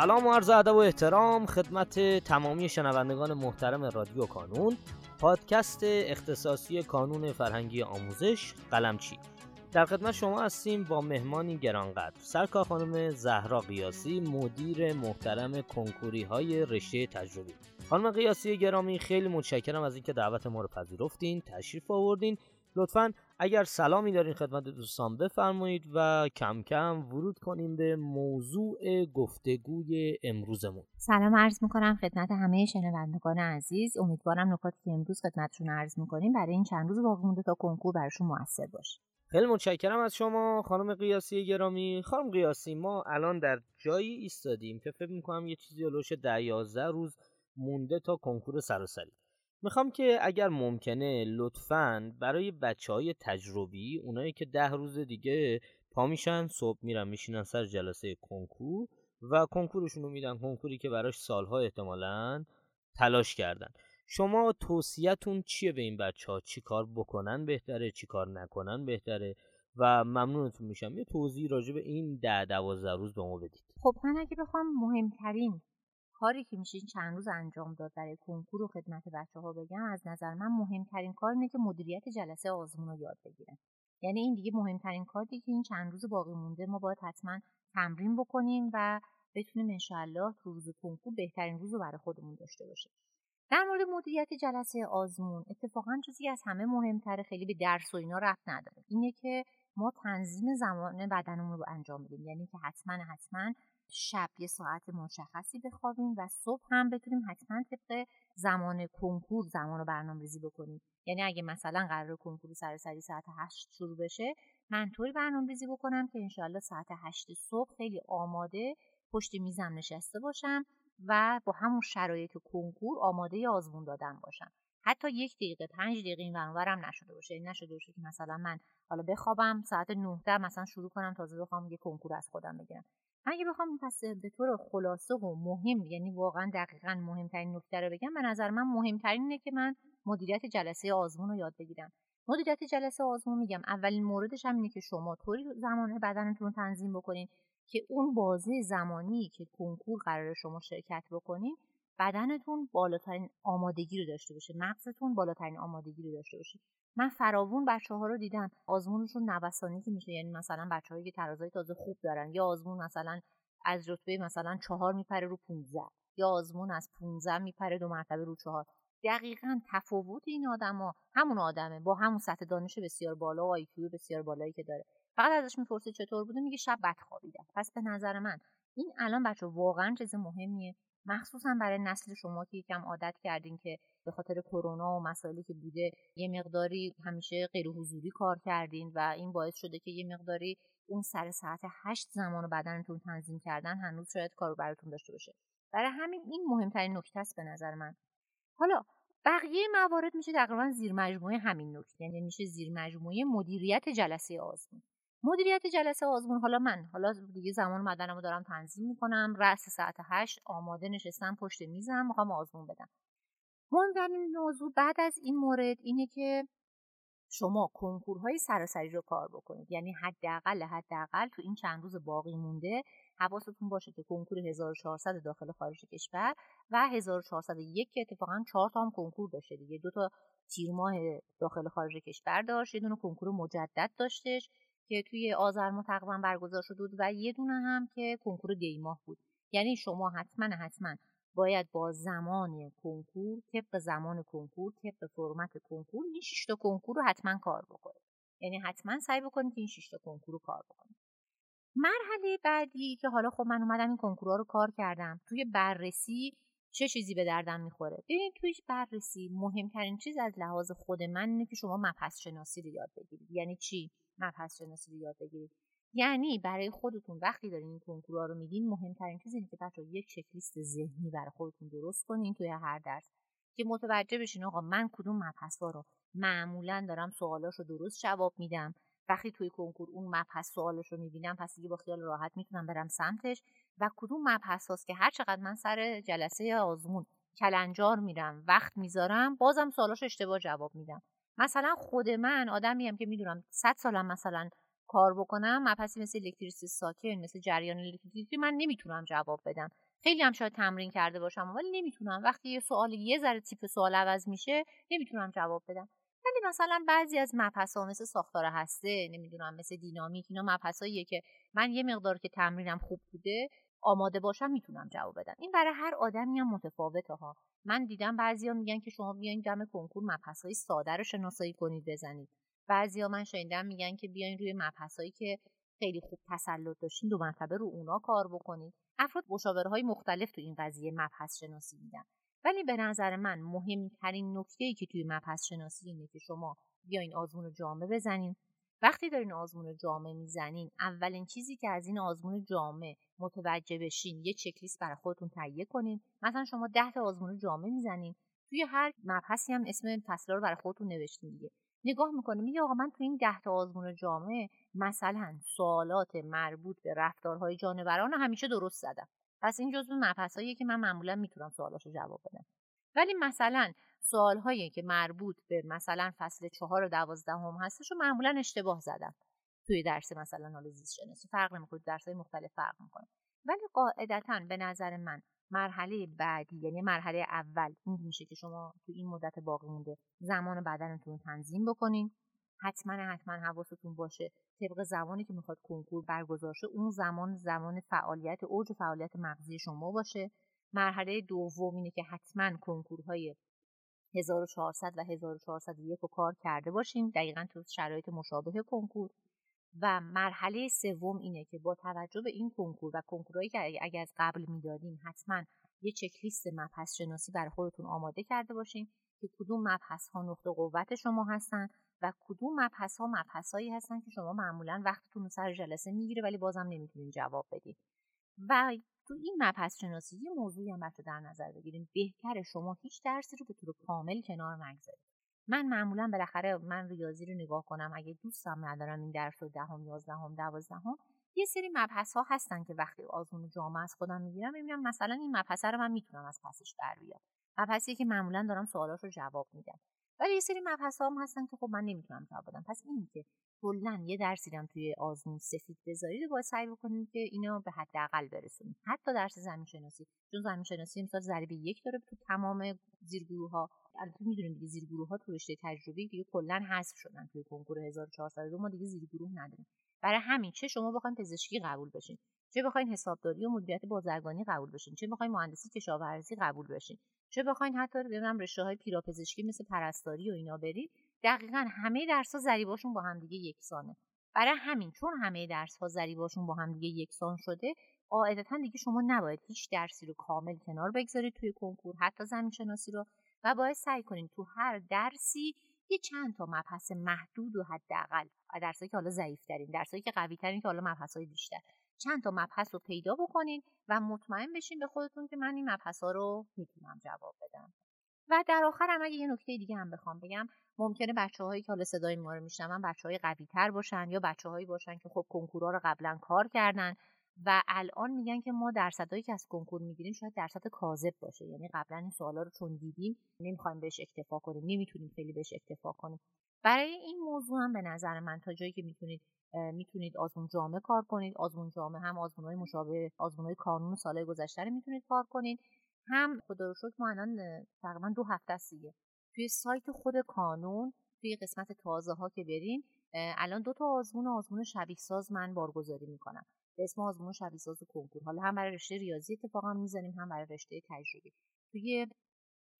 سلام و عرض ادب و احترام خدمت تمامی شنوندگان محترم رادیو کانون پادکست اختصاصی کانون فرهنگی آموزش قلمچی در خدمت شما هستیم با مهمانی گرانقدر. سرکار خانم زهرا قیاسی مدیر محترم کنکوری های رشته تجربی. خانم قیاسی گرامی خیلی متشکرم از اینکه دعوت ما رو پذیرفتین تشریف آوردین. لطفا اگر سلامی دارین خدمت دوستان بفرمایید و کم کم ورود کنیم به موضوع گفتگوی امروزمون. سلام عرض می‌کنم خدمت همه شنوندگان عزیز. امیدوارم نکاتی که امروز خدمتشون عرض می‌کنیم برای این چند روز باقی مونده تا کنکور براشون موثر باشه. خیلی متشکرم از شما خانم قیاسی گرامی. خانم قیاسی ما الان در جایی ایستادیم که فکر می‌کنم یه چیزی علوش ده یازده روز مونده تا کنکور سراسری. می‌خوام که اگر ممکنه لطفا برای بچه های تجربی اونایی که ده روز دیگه پا میشن صبح میرن میشینن سر جلسه کنکور و کنکورشون رو میدن کنکوری که براش سالها احتمالا تلاش کردن. شما توصیهتون چیه به این بچه ها چی کار بکنن بهتره چی کار نکنن بهتره؟ و ممنونتون میشم. یه توضیح راجع به این ده دوازده روز به ما بدید. خب من اگه بخوام مهمترین کاری که میشه چند روز انجام داد برای کنکور و خدمت بچه ها بگم از نظر من مهمترین کار اینه که مدیریت جلسه آزمون رو یاد بگیرن. یعنی این دیگه مهمترین کاری که این چند روز باقی مونده ما باید حتما تمرین بکنیم و بتونیم انشاءالله تو روز کنکور بهترین روز رو برای خودمون داشته باشیم. در مورد مدیریت جلسه آزمون اتفاقا چیزی از همه مهمتره خیلی به درس و اینا رفت نداره. اینه که ما تنظیم زمان بدنمون رو انجام بدیم یعنی که حتما حتما شب یه ساعت مشخصی بخوابیم و صبح هم بتونیم حتما طبق زمان کنکور زمان رو برنامه بکنیم. یعنی اگه مثلا قرار کنکور سر سری ساعت هشت شروع بشه من طوری برنامه ریزی بکنم که انشاءالله ساعت هشت صبح خیلی آماده پشت میزم نشسته باشم و با همون شرایط کنکور آماده آزمون دادن باشم. حتی یک دقیقه پنج دقیقه این ورم نشده باشه. این نشده باشه که مثلا من حالا بخوابم ساعت 19 مثلا شروع کنم تازه بخوام یه کنکور از خودم بگیرم. اگه بخوام پس به طور خلاصه و مهم یعنی واقعا دقیقا مهمترین نکته رو بگم به نظر من مهمترین اینه که من مدیریت جلسه آزمون رو یاد بگیرم. مدیریت جلسه آزمون میگم اولین موردش هم اینه که شما طوری زمان بدنتون رو تنظیم بکنین که اون بازه زمانی که کنکور قرار شما شرکت بکنین بدنتون بالاترین آمادگی رو داشته باشه مغزتون بالاترین آمادگی رو داشته باشه. من فراوون بچه ها رو دیدم. آزمونشون نوسانی که میشه یعنی مثلا بچه هایی که ترازای تازه خوب دارن. یا آزمون مثلا از رتبه مثلا چهار میپره رو 15 یا آزمون از 15 میپره دو مرتبه رو چهار. دقیقا تفاوت این آدما. همون آدمه. با همون سطح دانش بسیار بالا و آیکیو بسیار بالایی که داره. فقط ازش می‌پرسه چطور بوده؟ میگه شب بد خوابیدم. پس به نظر من این الان بچه واقعا چیز مهمیه. مخصوصا برای نسل شما که یکم عادت کردین که به خاطر کرونا و مسائلی که بوده یه مقداری همیشه غیر حضوری کار کردین و این باعث شده که یه مقداری اون سر ساعت هشت زمان بدنتون تنظیم کردن هنوز شاید کارو براتون داشته باشه. برای همین این مهمترین نکته است به نظر من. حالا بقیه موارد میشه تقریبا زیر مجموعه همین نکته یعنی میشه زیر مجموعه مدیریت جلسه آزمون. مدیریت جلسه آزمون. حالا من حالا دیگه زمان بدنم رو دارم تنظیم می‌کنم. رأس ساعت هشت آماده نشستم پشت میزم می‌خوام آزمون بدم. مهمترین موضوع بعد از این مورد اینه که شما کنکورهای سراسری رو کار بکنید. یعنی حداقل حداقل تو این چند روز باقی مونده حواستون باشه که کنکور 1400 داخل خارج کشور و 1401 که اتفاقا چهار تا هم کنکور داشته دیگه. دو تا تیر ماه داخل خارج کشور داشت یه دونه کنکور مجدد داشتش. که توی آذر ماه تقریبا برگزار شده بود و یه دونه هم که کنکور دیماه بود. یعنی شما حتما حتما باید با زمان کنکور طبق زمان کنکور طبق فرمت کنکور این شش تا کنکور رو حتما کار بکنید. یعنی حتما سعی بکنید این شش تا کنکور رو کار بکنید. مرحله بعدی که حالا خب من اومدم این کنکورها رو کار کردم. توی بررسی چه چیزی به دردم می‌خوره؟ ببینید توی بررسی مهمترین چیز از لحاظ خود من اینه که شما مبحث شناسی رو یاد بگیرید. یعنی چی؟ مبحث شناسی رو یاد بگیرید. یعنی برای خودتون وقتی دارین این کنکورها رو میدین مهمترین چیز اینه که بچه یک چکلیست ذهنی برای خودتون درست کنین توی هر درس که متوجه بشین آقا من کدوم مبحث رو معمولا دارم سوالاش رو درست جواب میدم. وقتی توی کنکور اون مبحث سوالش رو می‌بینم پس دیگه با خیال راحت می‌تونم برم سمتش و کدوم مبحث هاست که هر چقدر من سر جلسه آزمون کلنجار میرم وقت می‌ذارم بازم سوالاش اشتباه جواب میدم. مثلا خود من آدمی که می‌دونم 100 سالم مثلا کار بکنم مبحثی مثل الکتریسیته ساکن مثل جریان الکتریکی من نمی‌تونم جواب بدم. خیلی هم شاید تمرین کرده باشم ولی نمی‌تونم. وقتی یه سوال یه ذره تیپ سوال عوض میشه نمی‌تونم جواب بدم. ولی مثلا بعضی از مبحث ها مثل ساختار هسته نمی‌دونم مثل دینامیک اینا مبحث که من یه مقدار که تمرینم خوب بوده آماده باشم می‌تونم جواب بدم. این برای هر آدمی هم متفاوته ها. من دیدم بعضیا میگن که شما بیاین دم کنکور مبحث های ساده رو شناسایی کنید بزنید. بعضیا من شنیدم میگن که بیاین روی مبحث که خیلی خوب تسلط داشتین دو مرتبه رو اونا کار بکنید. افراد مشاوره های مختلف تو این قضیه مبحث شناسی میدن. ولی به نظر من مهمترین نکته ای که توی مبحث شناسی اینه که شما بیاین آزمون جامعه بزنین. وقتی دارین آزمون جامعه می‌زنین اولین چیزی که از این آزمون جامعه متوجه بشین یه چکلیست برای خودتون تهیه کنین. مثلا شما ده تا آزمون جامعه می‌زنین توی هر مبحثی هم اسم فصل رو برای خودتون نوشتین دیگه. نگاه می‌کنه میگه آقا من تو این ده تا آزمون جامعه مثلا سوالات مربوط به رفتارهای جانوران همیشه درست زدم. پس این جزو مبحثایی که من معمولا می‌تونم سوالاشو جواب بدم. ولی مثلا سوالهایی که مربوط به مثلا فصل چهار و دوازدهم هستش و معمولا اشتباه زدم. توی درس مثلا حالا زیست شناسی فرق نمی‌کنه درس های مختلف فرق می‌کنه. ولی قاعدتا به نظر من مرحله بعدی یعنی مرحله اول این میشه که شما تو این مدت باقی مونده زمان بدنتون تنظیم بکنین. حتما حتما حواستون باشه طبق زمانی که می‌خواد کنکور برگزار شه اون زمان زمان فعالیت اوج فعالیت مغزی شما باشه. مرحله دوم اینه که حتما کنکورهای 1400 و 1401 رو کار کرده باشین دقیقا تو شرایط مشابه کنکور. و مرحله سوم اینه که با توجه به این کنکور و کنکورهایی که اگر از قبل می‌دادیم حتما یه چکلیست مبحث شناسی برای خودتون آماده کرده باشین که کدوم مبحث ها نقطه قوت شما هستن و کدوم مبحث ها مبحث هایی هستن که شما معمولا وقتتون سر جلسه می‌گیره ولی بازم نمی‌تونین جواب بدید و تو این مبحث شناسی یه موضوعی هم بچه در نظر بگیریم. بهتر شما هیچ درسی رو به طور کامل کنار نگذارید. من معمولا بالاخره من ریاضی رو نگاه کنم. اگه دوستم ندارم این درس رو دهم یازدهم دوازدهم یه سری مبحث ها هستن که وقتی آزمون جامعه از خودم می‌گیرم می‌بینم مثلا این مبحث رو من می‌تونم از پسش در بیام مبحثی که معمولا دارم سوالات رو جواب میدم. ولی یه سری مبحث هم هستن که خب من نمی‌تونم جواب بدم. پس این که کلا یه درسی هم توی آزمون سفید بذارید باید سعی بکنید که اینا به حداقل برسونید حتی درس زمین شناسی چون زمین شناسی امسال ضریب یک داره تو تمام زیرگروه ها البته می‌دونید دیگه زیرگروه ها تو رشته تجربی دیگه کلا حذف شدن توی کنکور 1402 ما دیگه زیرگروه نداریم. برای همین چه شما بخواید پزشکی قبول بشین چه بخواین حسابداری و مدیریت بازرگانی قبول بشین چه بخواین مهندسی کشاورزی قبول بشین چه بخواین حتی ببینم رشته های پیراپزشکی مثل پرستاری و اینا برید دقیقا همه درس ها ضریباشون با همدیگه یکسانه. برای همین چون همه درس ها ضریباشون با همدیگه یکسان شده قاعدتا دیگه شما نباید هیچ درسی رو کامل کنار بگذارید توی کنکور حتی زمین شناسی رو و باید سعی کنید تو هر درسی یه چند تا مبحث محدود و حداقل درسایی که حالا ضعیف ترین درسایی که قوی ترین که حالا مبحث های بیشتر چند تا مبحث رو پیدا بکنین و مطمئن بشین به خودتون که من این مبحث ها رو می‌تونم جواب و در آخر هم اگه یه نکته دیگه هم بخوام بگم ممکنه بچه هایی که حالا صدای ما رو میشنون بچه های قوی تر باشن یا بچه هایی باشن که خب کنکورا رو قبلا کار کردن و الان میگن که ما درصدهایی که از کنکور می‌گیریم شاید درصد کاذب باشه. یعنی قبلا این سوالا رو چون دیدیم نمی‌خوایم بهش اکتفا کنیم نمی‌تونیم خیلی بهش اکتفا کنیم. برای این موضوع هم به نظر من تا جایی که می‌تونید می‌تونید آزمون جامعه کار کنید آزمون جامعه هم آزمون های مشابه آزمون های کانون سال گذشته رو می‌تونید کار کنید. هم خدا رو شکر ما الان تقریبا دو هفته است دیگه. توی سایت خود کانون توی قسمت تازه ها که برین الان دو تا آزمون آزمون شبیه ساز من بارگذاری می‌کنم. به اسم آزمون شبیه ساز کنکور. حالا هم برای رشته ریاضی اتفاقا می‌زنیم هم برای رشته تجربی. توی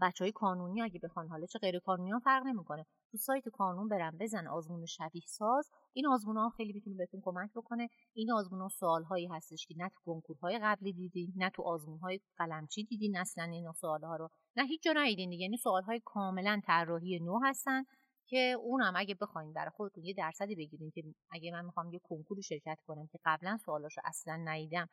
بچه های کانونی اگه بخوان حالا چه غیر کانونی ها فرق نمی‌کنه. تو سایت کانون برن بزن آزمون شبیه ساز این آزمون ها خیلی می‌تونه بهتون کمک بکنه. این آزمون ها سوال هایی هستش که نه تو کنکورهای قبلی دیدین نه تو آزمون های قلمچی دیدین اصلا این سوال ها رو. نه هیچ جا ندیدین دیگه. یعنی سوال های کاملا طراحی نو هستن که اونم اگه بخواین برای خودتون یه درصدی بگیرین که اگه من می‌خوام یه کنکوری شرکت کنم که قبلا سوالاشو اصلا ندیدم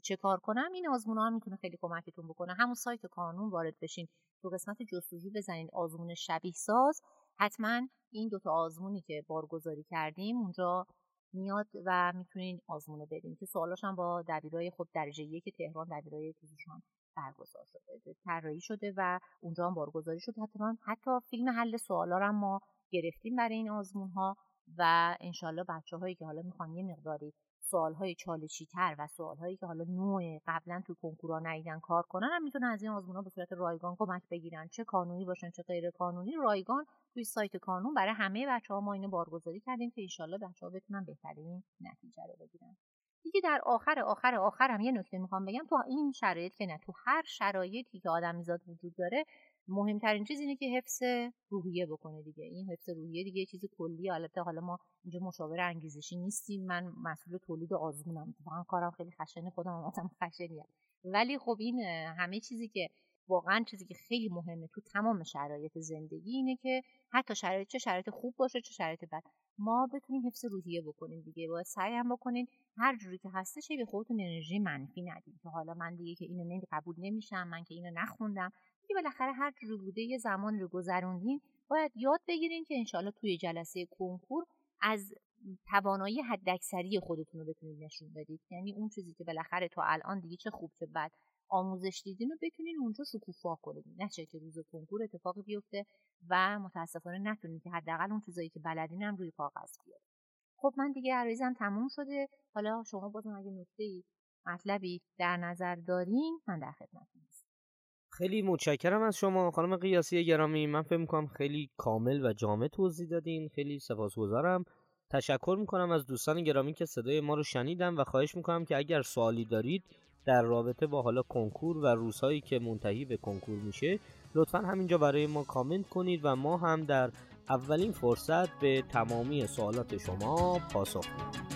چه کار کنم؟ این آزمون ها می‌تونه خیلی کمکتون بکنه. همون سایت کانون وارد بشین. تو قسمت جستجو بزنید. آزمون شبیه ساز. حتما این دوتا آزمونی که بارگذاری کردیم اونجا میاد و می‌تونین آزمون رو بدین. که سوالاش هم با دبیرای خود درجه یک تهران دبیرای پزشکان برگزار شده. طراحی شده و اونجا هم بارگذاری شده. حتی حتی فیلم حل سوالا رو ما گرفتیم برای این آزمون ها و انشالله بچه هایی که حالا می‌خوان یه مقداری سوالهای چالشی تر و سوالهایی که حالا نوع قبلا تو کنکورا ندیدن کار کنن هم می‌تونن از این آزمون ها به صورت رایگان کمک بگیرن. چه قانونی باشن چه غیر قانونی رایگان توی سایت کانون برای همه بچه ها ما اینو بارگذاری کردیم که ایشالله بچه ها بتونن بهترین نتیجه رو بگیرن. دیگه در آخر آخر آخر هم یه نکته می‌خوام بگم. تو این شرایط که نه تو هر شرایطی که آدم میزاد وجود داره مهمترین چیز اینه که حفظ روحیه بکنه دیگه. این حفظ روحیه دیگه چیز کلی. البته حالا ما اینجا مشاور انگیزشی نیستیم. من مسئول تولید آزمونم. واقعا کارم خیلی خشنه. خودم هم خشنیم ولی خب این همه چیزی که واقعا چیزی که خیلی مهمه تو تمام شرایط زندگی اینه که حتی شرایط چه شرایط خوب باشه چه شرایط بد. ما بتونیم حفظ روحیه بکنیم دیگه. باید سعی هم بکنین هر جوری که هستش به خودتون انرژی منفی ندید که حالا من دیگه که اینو نمی قبول نمیشم. من که اینو نخوندم. دیگه بالاخره هر جوری بوده یه زمان رو گذروندین باید یاد بگیرین که انشالله توی جلسه کنکور از توانایی حداکثری خودتون رو بتونید نشون بدید. یعنی اون چیزی که بالاخره تو الان دیگه چه خوب چه بد آموزش دیدین رو بتونین اونجا شکوفا کنید نه چه که روز کنکور اتفاقی بیفته و متاسفانه نتونید که حداقل اون چیزایی که بلدین هم روی کاغذ بیارید خب من دیگه عریضم تموم شده. حالا شما بازم اگه نکته مطلبی در نظر دارین من در خدمتتون خیلی متشکرم از شما خانم قیاسی گرامی. من فکر می‌کنم خیلی کامل و جامع توضیح دادین. خیلی سپاسگزارم. تشکر می‌کنم از دوستان گرامی که صدای ما رو شنیدن و خواهش می‌کنم که اگر سوالی دارید در رابطه با حالا کنکور و روزهایی که منتهی به کنکور میشه لطفا همینجا برای ما کامنت کنید و ما هم در اولین فرصت به تمامی سوالات شما پاسخ میدیم.